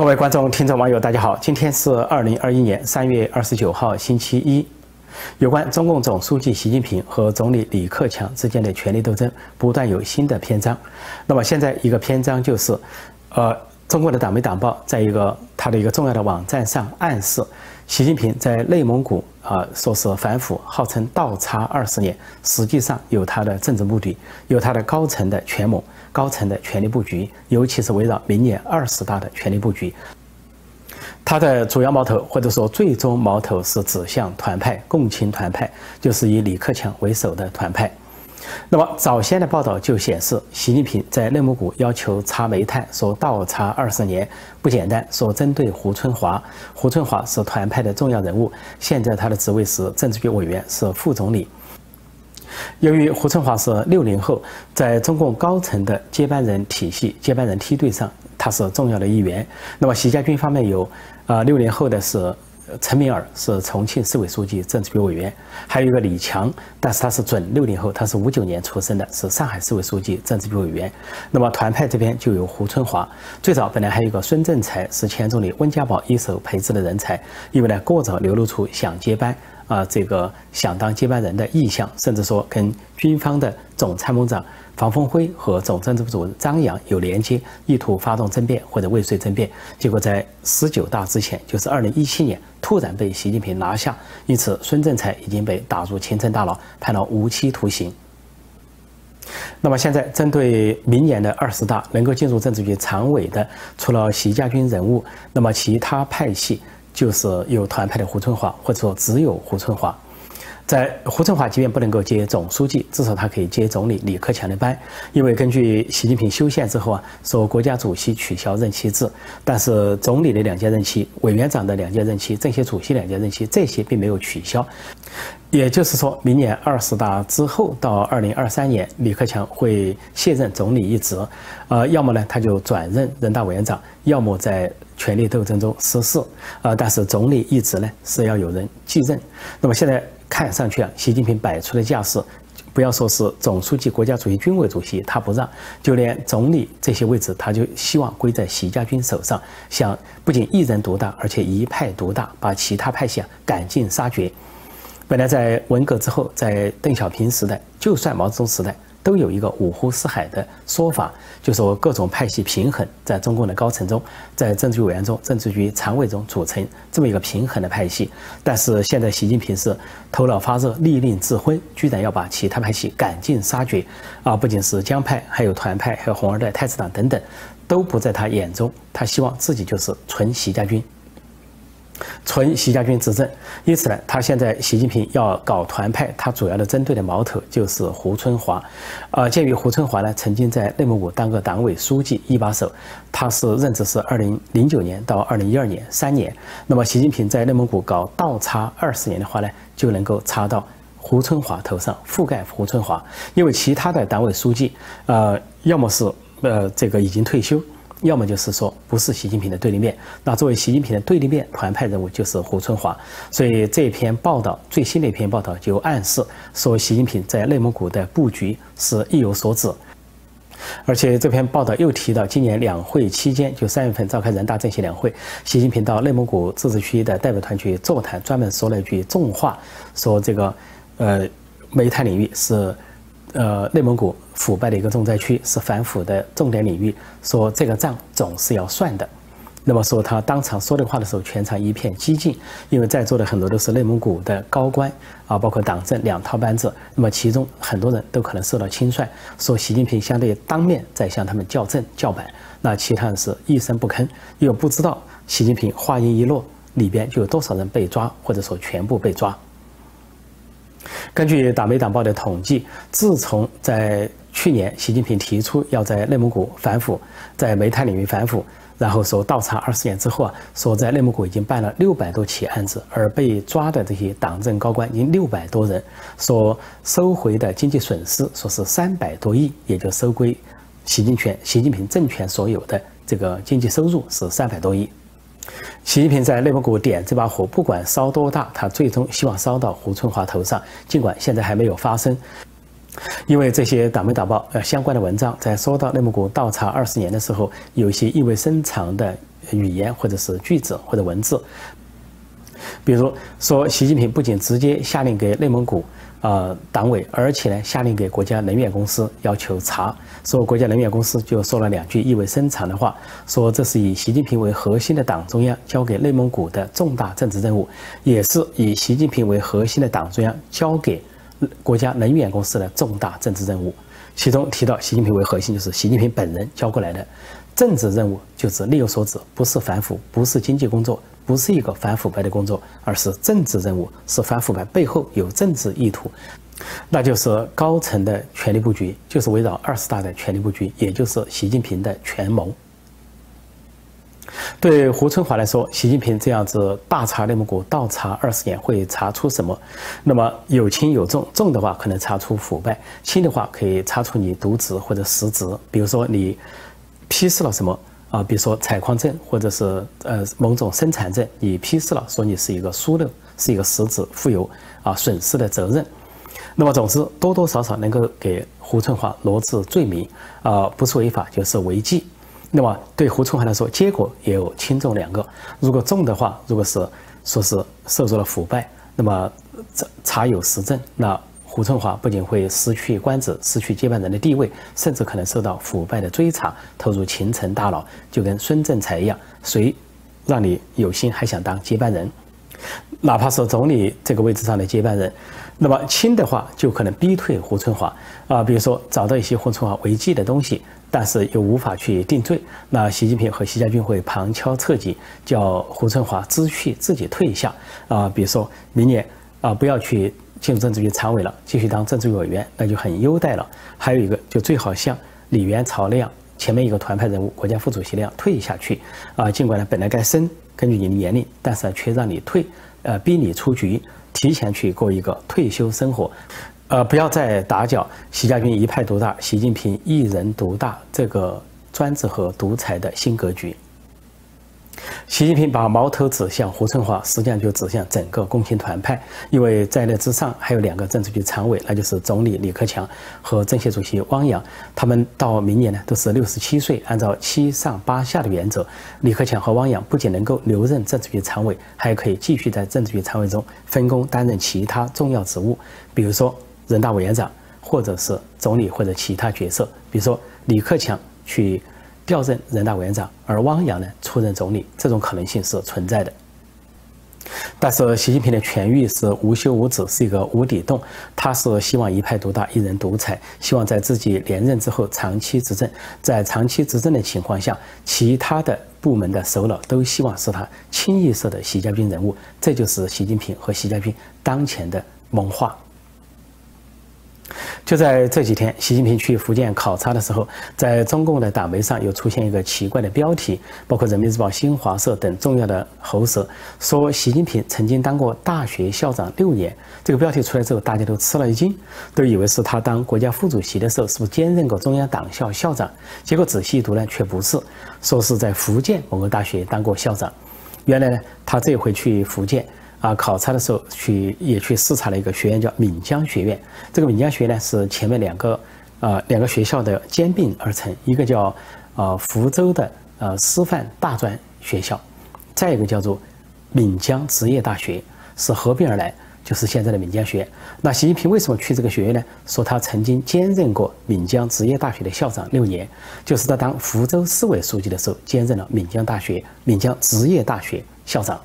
各位观众、听众、网友，大家好！今天是二零二一年三月二十九号，星期一。有关中共总书记习近平和总理李克强之间的权力斗争，不断有新的篇章。那么现在一个篇章就是，呃，中国的党媒党报在一个它的一个重要的网站上暗示，习近平在内蒙古啊说是反腐，号称倒插二十年，实际上有他的政治目的，有他的高层的权谋。高层的权力布局，尤其是围绕明年二十大的权力布局，他的主要矛头或者说最终矛头是指向团派共青团派，就是以李克强为首的团派。那么早先的报道就显示，习近平在内蒙古要求查煤炭，说倒查二十年不简单，说针对胡春华，胡春华是团派的重要人物，现在他的职位是政治局委员，是副总理。由于胡春华是六零后，在中共高层的接班人体系、接班人梯队上，他是重要的一员。那么，习家军方面有，啊，六零后的是陈敏尔，是重庆市委书记、政治局委员；还有一个李强，但是他是准六零后，他是五九年出生的，是上海市委书记、政治局委员。那么，团派这边就有胡春华。最早本来还有一个孙政才，是前总理温家宝一手培植的人才，因为呢过早流露出想接班。啊，这个想当接班人的意向，甚至说跟军方的总参谋长房峰辉和总政治部主任张扬有连接，意图发动政变或者未遂政变。结果在十九大之前，就是二零一七年，突然被习近平拿下，因此孙政才已经被打入青城大牢，判了无期徒刑。那么现在针对明年的二十大能够进入政治局常委的，除了习家军人物，那么其他派系。就是有团派的胡春华，或者说只有胡春华。在胡春华即便不能够接总书记，至少他可以接总理李克强的班，因为根据习近平修宪之后啊，说国家主席取消任期制，但是总理的两届任期、委员长的两届任期、政协主席两届任期这些并没有取消。也就是说明年二十大之后到二零二三年，李克强会卸任总理一职，呃，要么呢他就转任人大委员长，要么在权力斗争中失势，呃，但是总理一职呢是要有人继任。那么现在。看上去啊，习近平摆出的架势，不要说是总书记、国家主席、军委主席，他不让，就连总理这些位置，他就希望归在习家军手上，想不仅一人独大，而且一派独大，把其他派系啊赶尽杀绝。本来在文革之后，在邓小平时代，就算毛泽东时代。都有一个五湖四海的说法，就说各种派系平衡，在中共的高层中，在政治局委员中、政治局常委中组成这么一个平衡的派系。但是现在习近平是头脑发热、利令智昏，居然要把其他派系赶尽杀绝，啊，不仅是江派，还有团派，还有红二代、太子党等等，都不在他眼中。他希望自己就是纯习家军。纯习家军执政，因此呢，他现在习近平要搞团派，他主要的针对的矛头就是胡春华。呃，鉴于胡春华呢曾经在内蒙古当个党委书记一把手，他是任职是二零零九年到二零一二年三年。那么习近平在内蒙古搞倒插二十年的话呢，就能够插到胡春华头上，覆盖胡春华。因为其他的党委书记，呃，要么是呃这个已经退休。要么就是说不是习近平的对立面，那作为习近平的对立面，团派人物就是胡春华。所以这篇报道最新的一篇报道就暗示说，习近平在内蒙古的布局是意有所指。而且这篇报道又提到，今年两会期间，就三月份召开人大政协两会，习近平到内蒙古自治区的代表团去座谈，专门说了一句重话，说这个，呃，煤炭领域是。呃，内蒙古腐败的一个重灾区是反腐的重点领域，说这个账总是要算的。那么说他当场说的话的时候，全场一片激进，因为在座的很多都是内蒙古的高官啊，包括党政两套班子。那么其中很多人都可能受到轻率，说习近平相对当面在向他们叫阵叫板，那其他人是一声不吭，又不知道习近平话音一落，里边就有多少人被抓，或者说全部被抓。根据党媒党报的统计，自从在去年习近平提出要在内蒙古反腐，在煤炭领域反腐，然后说倒查二十年之后啊，说在内蒙古已经办了六百多起案子，而被抓的这些党政高官已经六百多人，说收回的经济损失说是三百多亿，也就收归习近平习近平政权所有的这个经济收入是三百多亿。习近平在内蒙古点这把火，不管烧多大，他最终希望烧到胡春华头上。尽管现在还没有发生，因为这些党媒党报呃相关的文章，在说到内蒙古倒查二十年的时候，有一些意味深长的语言或者是句子或者文字。比如说，习近平不仅直接下令给内蒙古呃党委，而且呢下令给国家能源公司要求查。说国家能源公司就说了两句意味深长的话，说这是以习近平为核心的党中央交给内蒙古的重大政治任务，也是以习近平为核心的党中央交给国家能源公司的重大政治任务。其中提到习近平为核心，就是习近平本人交过来的政治任务，就是另有所指，不是反腐，不是经济工作。不是一个反腐败的工作，而是政治任务，是反腐败背后有政治意图，那就是高层的权力布局，就是围绕二十大的权力布局，也就是习近平的权谋。对胡春华来说，习近平这样子大查内蒙古，倒查二十年，会查出什么？那么有轻有重，重的话可能查出腐败，轻的话可以查出你渎职或者失职，比如说你批示了什么。啊，比如说采矿证或者是呃某种生产证，你批示了，说你是一个疏漏，是一个实质负有啊损失的责任。那么总之多多少少能够给胡春华罗织罪名啊，不是违法就是违纪。那么对胡春华来说，结果也有轻重两个。如果重的话，如果是说是涉入了腐败，那么查查有实证，那。胡春华不仅会失去官职、失去接班人的地位，甚至可能受到腐败的追查，投入群臣大牢，就跟孙政才一样。谁让你有心还想当接班人？哪怕是总理这个位置上的接班人，那么轻的话就可能逼退胡春华啊。比如说找到一些胡春华违纪的东西，但是又无法去定罪，那习近平和习家军会旁敲侧击，叫胡春华知趣自己退下啊。比如说明年啊，不要去。进入政治局常委了，继续当政治委员，那就很优待了。还有一个，就最好像李元朝那样，前面一个团派人物，国家副主席那样退下去。啊，尽管呢本来该升，根据你的年龄，但是呢却让你退，呃，逼你出局，提前去过一个退休生活，呃，不要再打搅习家军一派独大，习近平一人独大这个专制和独裁的新格局。习近平把矛头指向胡春华，实际上就指向整个共青团派，因为在那之上还有两个政治局常委，那就是总理李克强和政协主席汪洋。他们到明年呢都是六十七岁，按照七上八下的原则，李克强和汪洋不仅能够留任政治局常委，还可以继续在政治局常委中分工担任其他重要职务，比如说人大委员长，或者是总理或者其他角色，比如说李克强去。调任人大委员长，而汪洋呢出任总理，这种可能性是存在的。但是习近平的权欲是无休无止，是一个无底洞。他是希望一派独大，一人独裁，希望在自己连任之后长期执政。在长期执政的情况下，其他的部门的首脑都希望是他清一色的习家军人物。这就是习近平和习家军当前的谋划。就在这几天，习近平去福建考察的时候，在中共的党媒上又出现一个奇怪的标题，包括人民日报、新华社等重要的喉舌，说习近平曾经当过大学校长六年。这个标题出来之后，大家都吃了一惊，都以为是他当国家副主席的时候是不是兼任过中央党校校长？结果仔细一读呢，却不是，说是在福建某个大学当过校长。原来呢，他这回去福建。啊，考察的时候去也去视察了一个学院，叫闽江学院。这个闽江学院呢是前面两个，呃，两个学校的兼并而成，一个叫呃福州的呃师范大专学校，再一个叫做闽江职业大学，是合并而来，就是现在的闽江学院。那习近平为什么去这个学院呢？说他曾经兼任过闽江职业大学的校长六年，就是他当福州市委书记的时候兼任了闽江大学、闽江职业大学校长。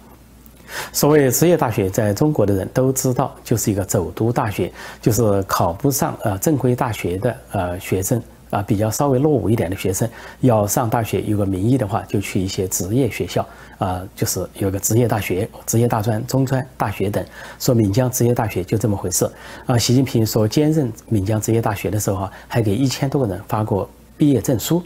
所谓职业大学，在中国的人都知道，就是一个走读大学，就是考不上呃正规大学的呃学生啊，比较稍微落伍一点的学生，要上大学有个名义的话，就去一些职业学校啊，就是有个职业大学、职业大专、中专、大学等。说闽江职业大学就这么回事啊。习近平说兼任闽江职业大学的时候，还给一千多个人发过毕业证书。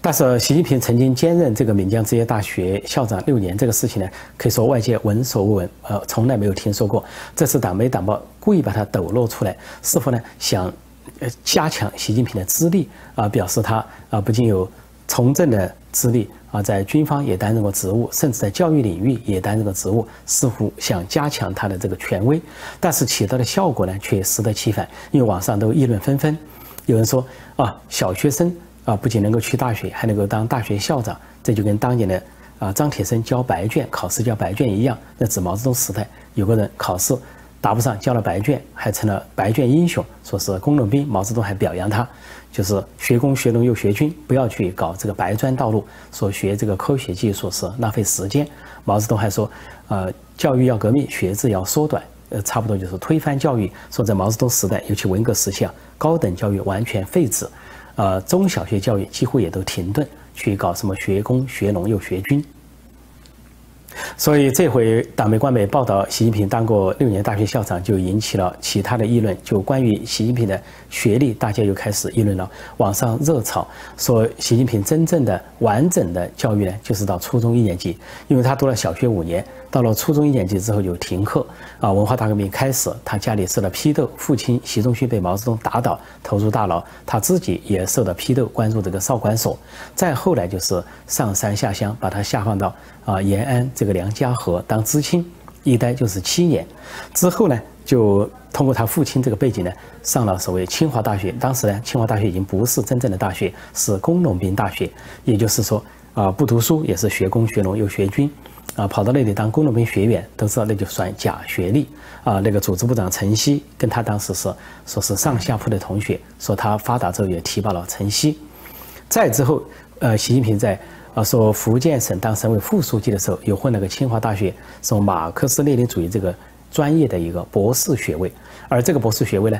但是习近平曾经兼任这个闽江职业大学校长六年，这个事情呢，可以说外界闻所未闻，呃，从来没有听说过。这次党媒党报故意把它抖露出来，似乎呢想，呃，加强习近平的资历啊？表示他啊不仅有从政的资历啊，在军方也担任过职务，甚至在教育领域也担任过职务，似乎想加强他的这个权威。但是起到的效果呢，却适得其反，因为网上都议论纷纷，有人说啊，小学生。啊，不仅能够去大学，还能够当大学校长，这就跟当年的啊张铁生交白卷考试交白卷一样。那指毛泽东时代有个人考试答不上，交了白卷，还成了白卷英雄，说是工农兵，毛泽东还表扬他，就是学工学农又学军，不要去搞这个白砖道路，说学这个科学技术是浪费时间。毛泽东还说，呃，教育要革命，学制要缩短，呃，差不多就是推翻教育。说在毛泽东时代，尤其文革时期啊，高等教育完全废止。呃，中小学教育几乎也都停顿，去搞什么学工学农又学军。所以这回党媒官媒报道习近平当过六年大学校长，就引起了其他的议论。就关于习近平的学历，大家又开始议论了。网上热炒说，习近平真正的完整的教育呢，就是到初中一年级，因为他读了小学五年。到了初中一年级之后就停课啊，文化大革命开始，他家里受了批斗，父亲习仲勋被毛泽东打倒，投入大牢，他自己也受到批斗，关入这个少管所。再后来就是上山下乡，把他下放到啊延安这个梁家河当知青，一待就是七年。之后呢，就通过他父亲这个背景呢，上了所谓清华大学。当时呢，清华大学已经不是真正的大学，是工农兵大学，也就是说啊，不读书也是学工学农又学军。啊，跑到那里当工农兵学员，都知道那就算假学历啊。那个组织部长陈希跟他当时是说是上下铺的同学，说他发达之后也提拔了陈希。再之后，呃，习近平在啊说福建省当省委副书记的时候，又混了个清华大学，说马克思列宁主义这个专业的一个博士学位。而这个博士学位呢，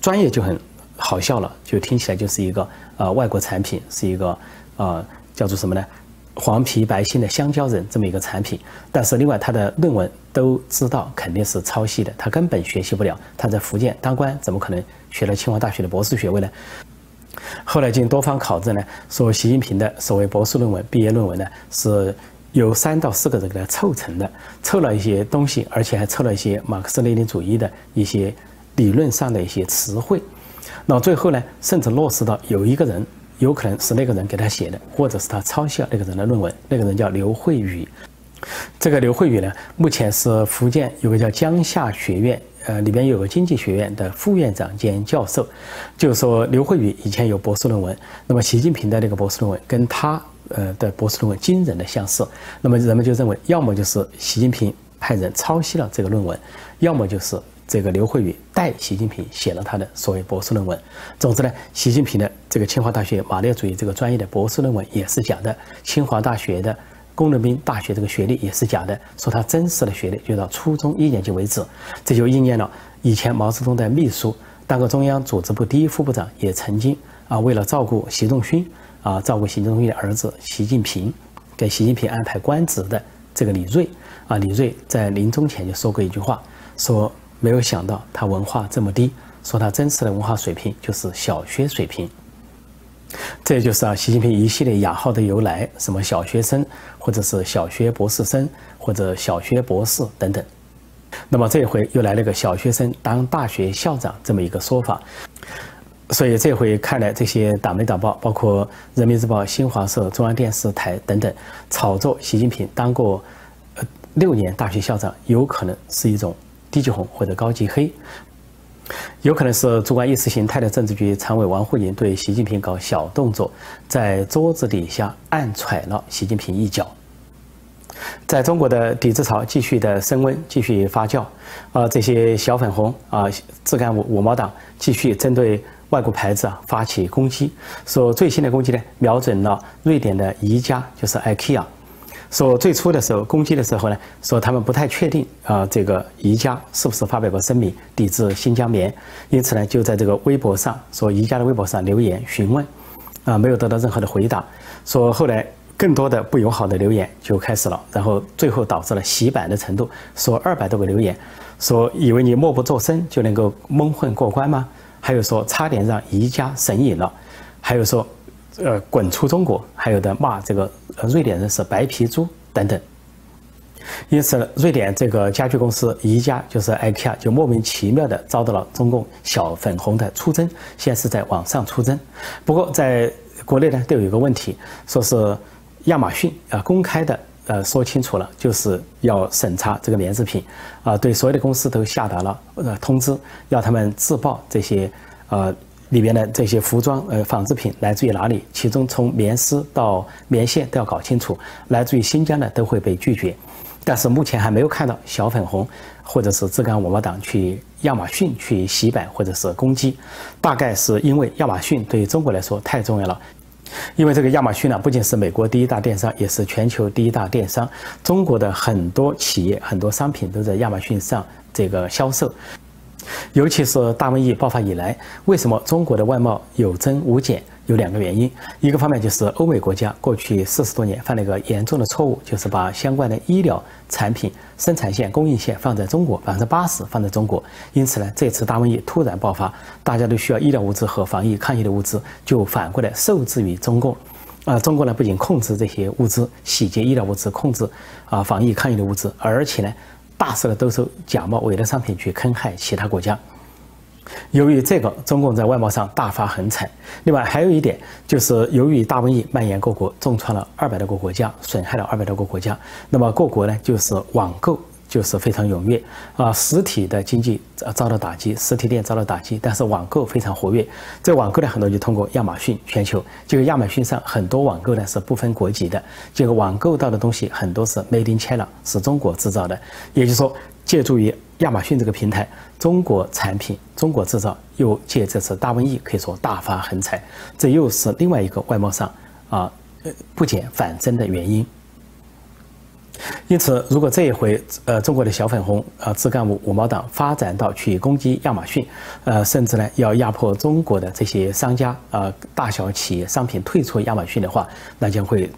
专业就很好笑了，就听起来就是一个呃外国产品，是一个呃叫做什么呢？黄皮白心的香蕉人这么一个产品，但是另外他的论文都知道肯定是抄袭的，他根本学习不了。他在福建当官，怎么可能学了清华大学的博士学位呢？后来经多方考证呢，说习近平的所谓博士论文、毕业论文呢，是由三到四个人给他凑成的，凑了一些东西，而且还凑了一些马克思列宁主义的一些理论上的一些词汇。那最后呢，甚至落实到有一个人。有可能是那个人给他写的，或者是他抄袭了那个人的论文。那个人叫刘慧宇，这个刘慧宇呢，目前是福建有个叫江夏学院，呃，里边有个经济学院的副院长兼教授。就说刘慧宇以前有博士论文，那么习近平的那个博士论文跟他呃的博士论文惊人的相似。那么人们就认为，要么就是习近平派人抄袭了这个论文，要么就是。这个刘慧宇代习近平写了他的所谓博士论文。总之呢，习近平的这个清华大学马列主义这个专业的博士论文也是假的，清华大学的工农兵大学这个学历也是假的，说他真实的学历就到初中一年级为止。这就应验了以前毛泽东的秘书，当过中央组织部第一副部长，也曾经啊为了照顾习仲勋啊照顾习仲勋的儿子习近平，给习近平安排官职的这个李锐啊，李锐在临终前就说过一句话，说。没有想到他文化这么低，说他真实的文化水平就是小学水平。这就是啊，习近平一系列雅号的由来，什么小学生，或者是小学博士生，或者小学博士等等。那么这回又来了个小学生当大学校长这么一个说法，所以这回看来，这些党媒党报，包括人民日报、新华社、中央电视台等等，炒作习近平当过六年大学校长，有可能是一种。低级红或者高级黑，有可能是主管意识形态的政治局常委王沪宁对习近平搞小动作，在桌子底下暗踹了习近平一脚。在中国的抵制潮继续的升温，继续发酵，啊，这些小粉红啊，自干五五毛党继续针对外国牌子啊发起攻击，说最新的攻击呢，瞄准了瑞典的宜家，就是 IKEA。说最初的时候攻击的时候呢，说他们不太确定啊，这个宜家是不是发表过声明抵制新疆棉，因此呢，就在这个微博上说宜家的微博上留言询问，啊，没有得到任何的回答。说后来更多的不友好的留言就开始了，然后最后导致了洗版的程度。说二百多个留言，说以为你默不作声就能够蒙混过关吗？还有说差点让宜家神隐了，还有说。呃，滚出中国，还有的骂这个瑞典人是白皮猪等等。因此，瑞典这个家具公司宜家就是 IKEA 就莫名其妙的遭到了中共小粉红的出征，先是在网上出征，不过在国内呢都有一个问题，说是亚马逊啊公开的呃说清楚了，就是要审查这个棉制品啊，对所有的公司都下达了呃通知，要他们自报这些呃。里边的这些服装呃纺织品来自于哪里？其中从棉丝到棉线都要搞清楚，来自于新疆的都会被拒绝。但是目前还没有看到小粉红或者是自干五毛党去亚马逊去洗版或者是攻击，大概是因为亚马逊对中国来说太重要了。因为这个亚马逊呢，不仅是美国第一大电商，也是全球第一大电商。中国的很多企业、很多商品都在亚马逊上这个销售。尤其是大瘟疫爆发以来，为什么中国的外贸有增无减？有两个原因，一个方面就是欧美国家过去四十多年犯了一个严重的错误，就是把相关的医疗产品生产线、供应线放在中国，百分之八十放在中国。因此呢，这次大瘟疫突然爆发，大家都需要医疗物资和防疫抗疫的物资，就反过来受制于中共。啊，中国呢不仅控制这些物资，洗劫医疗物资，控制啊防疫抗疫的物资，而且呢，大肆的兜售假冒伪劣商品去坑害其他国家。由于这个，中共在外贸上大发横财。另外还有一点，就是由于大瘟疫蔓延各国，重创了二百多个国家，损害了二百多个国家。那么各国呢，就是网购就是非常踊跃啊，实体的经济遭到打击，实体店遭到打击，但是网购非常活跃。这网购呢，很多就通过亚马逊全球，这个亚马逊上很多网购呢是不分国籍的，这个网购到的东西很多是 Made in China，是中国制造的。也就是说，借助于亚马逊这个平台，中国产品、中国制造又借这次大瘟疫可以说大发横财，这又是另外一个外贸上啊不减反增的原因。因此，如果这一回呃中国的小粉红啊自干五五毛党发展到去攻击亚马逊，呃甚至呢要压迫中国的这些商家啊大小企业商品退出亚马逊的话，那将会。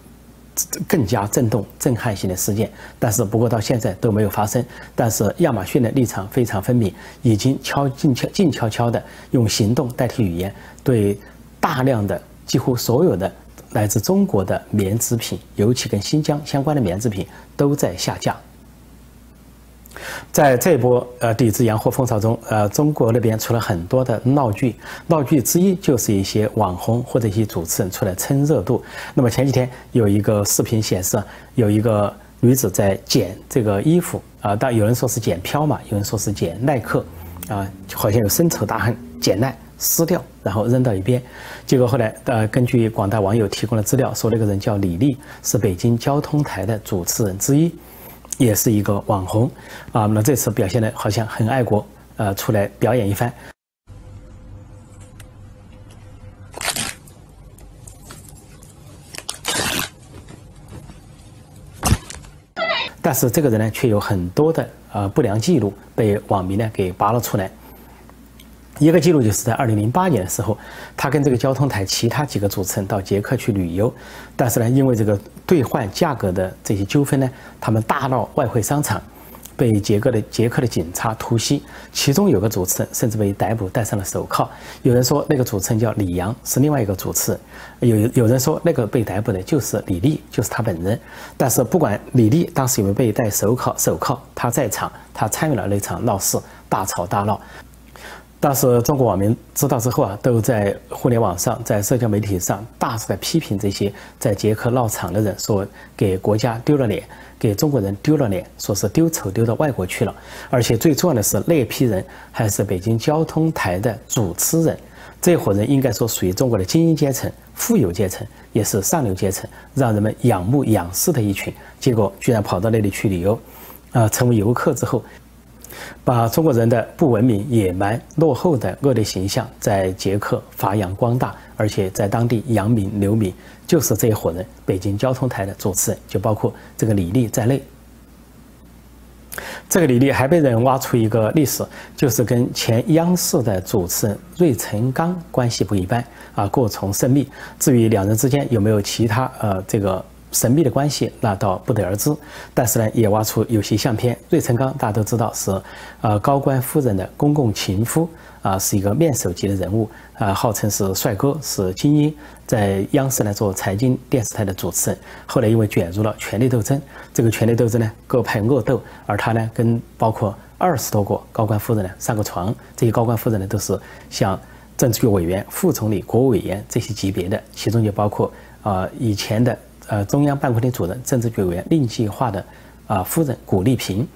更加震动、震撼性的事件，但是不过到现在都没有发生。但是亚马逊的立场非常分明，已经悄静悄静悄悄的用行动代替语言，对大量的几乎所有的来自中国的棉织品，尤其跟新疆相关的棉制品，都在下降。在这波呃抵制洋货风潮中，呃，中国那边出了很多的闹剧，闹剧之一就是一些网红或者一些主持人出来蹭热度。那么前几天有一个视频显示，有一个女子在捡这个衣服啊，但有人说是捡飘嘛，有人说是捡耐克，啊，好像有深仇大恨，捡耐撕掉，然后扔到一边。结果后来呃，根据广大网友提供的资料，说那个人叫李丽，是北京交通台的主持人之一。也是一个网红啊，那这次表现的好像很爱国，呃，出来表演一番。但是这个人呢，却有很多的呃不良记录，被网民呢给扒了出来。一个记录就是在二零零八年的时候，他跟这个交通台其他几个主持人到捷克去旅游，但是呢，因为这个兑换价格的这些纠纷呢，他们大闹外汇商场，被捷克的捷克的警察突袭，其中有个主持人甚至被逮捕，戴上了手铐。有人说那个主持人叫李阳，是另外一个主持人；有有人说那个被逮捕的就是李丽，就是他本人。但是不管李丽当时有没有被戴手铐，手铐他在场，他参与了那场闹事，大吵大闹。但是中国网民知道之后啊，都在互联网上、在社交媒体上大肆的批评这些在捷克闹场的人，说给国家丢了脸，给中国人丢了脸，说是丢丑丢到外国去了。而且最重要的是，那批人还是北京交通台的主持人，这伙人应该说属于中国的精英阶层、富有阶层，也是上流阶层，让人们仰慕仰视的一群。结果居然跑到那里去旅游，啊，成为游客之后。把中国人的不文明、野蛮、落后的恶劣形象在捷克发扬光大，而且在当地扬名留名，就是这一伙人。北京交通台的主持人，就包括这个李丽在内。这个李丽还被人挖出一个历史，就是跟前央视的主持人芮成钢关系不一般啊，过从甚密。至于两人之间有没有其他呃这个。神秘的关系那倒不得而知，但是呢，也挖出有些相片。芮成钢大家都知道是，呃，高官夫人的公共情夫啊，是一个面首级的人物啊，号称是帅哥，是精英，在央视呢做财经电视台的主持人。后来因为卷入了权力斗争，这个权力斗争呢各派恶斗，而他呢跟包括二十多个高官夫人呢上过床，这些高官夫人呢都是像政治局委员、副总理、国务委员这些级别的，其中就包括啊以前的。呃，中央办公厅主任、政治局委员令计划的啊夫人古丽萍，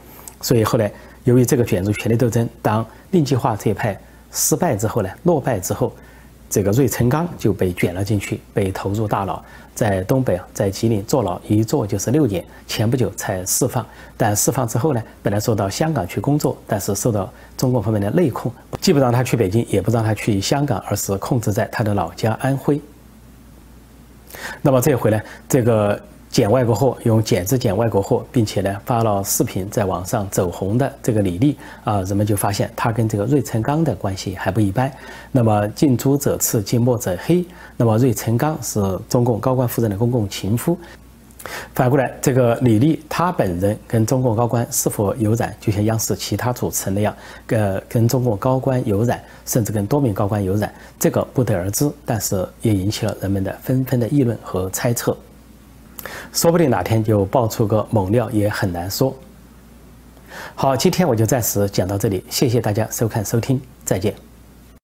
所以后来由于这个卷入权力斗争，当令计划这一派失败之后呢，落败之后，这个芮成钢就被卷了进去，被投入大牢，在东北啊，在吉林坐牢一坐就是六年，前不久才释放。但释放之后呢，本来说到香港去工作，但是受到中共方面的内控，既不让他去北京，也不让他去香港，而是控制在他的老家安徽。那么这回呢，这个。捡外国货，用剪子捡外国货，并且呢发了视频在网上走红的这个李丽啊，人们就发现他跟这个芮成钢的关系还不一般。那么近朱者赤，近墨者黑。那么芮成钢是中共高官夫人的公共情夫，反过来这个李丽她本人跟中共高官是否有染，就像央视其他主持人那样，呃，跟中共高官有染，甚至跟多名高官有染，这个不得而知。但是也引起了人们的纷纷的议论和猜测。说不定哪天就爆出个猛料，也很难说。好，今天我就暂时讲到这里，谢谢大家收看收听，再见。